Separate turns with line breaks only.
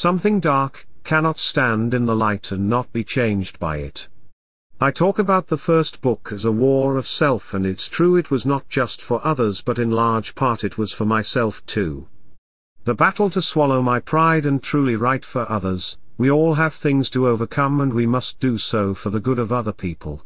Something dark, cannot stand in the light and not be changed by it. I talk about the first book as a war of self and it's true it was not just for others but in large part it was for myself too. The battle to swallow my pride and truly write for others, we all have things to overcome and we must do so for the good of other people.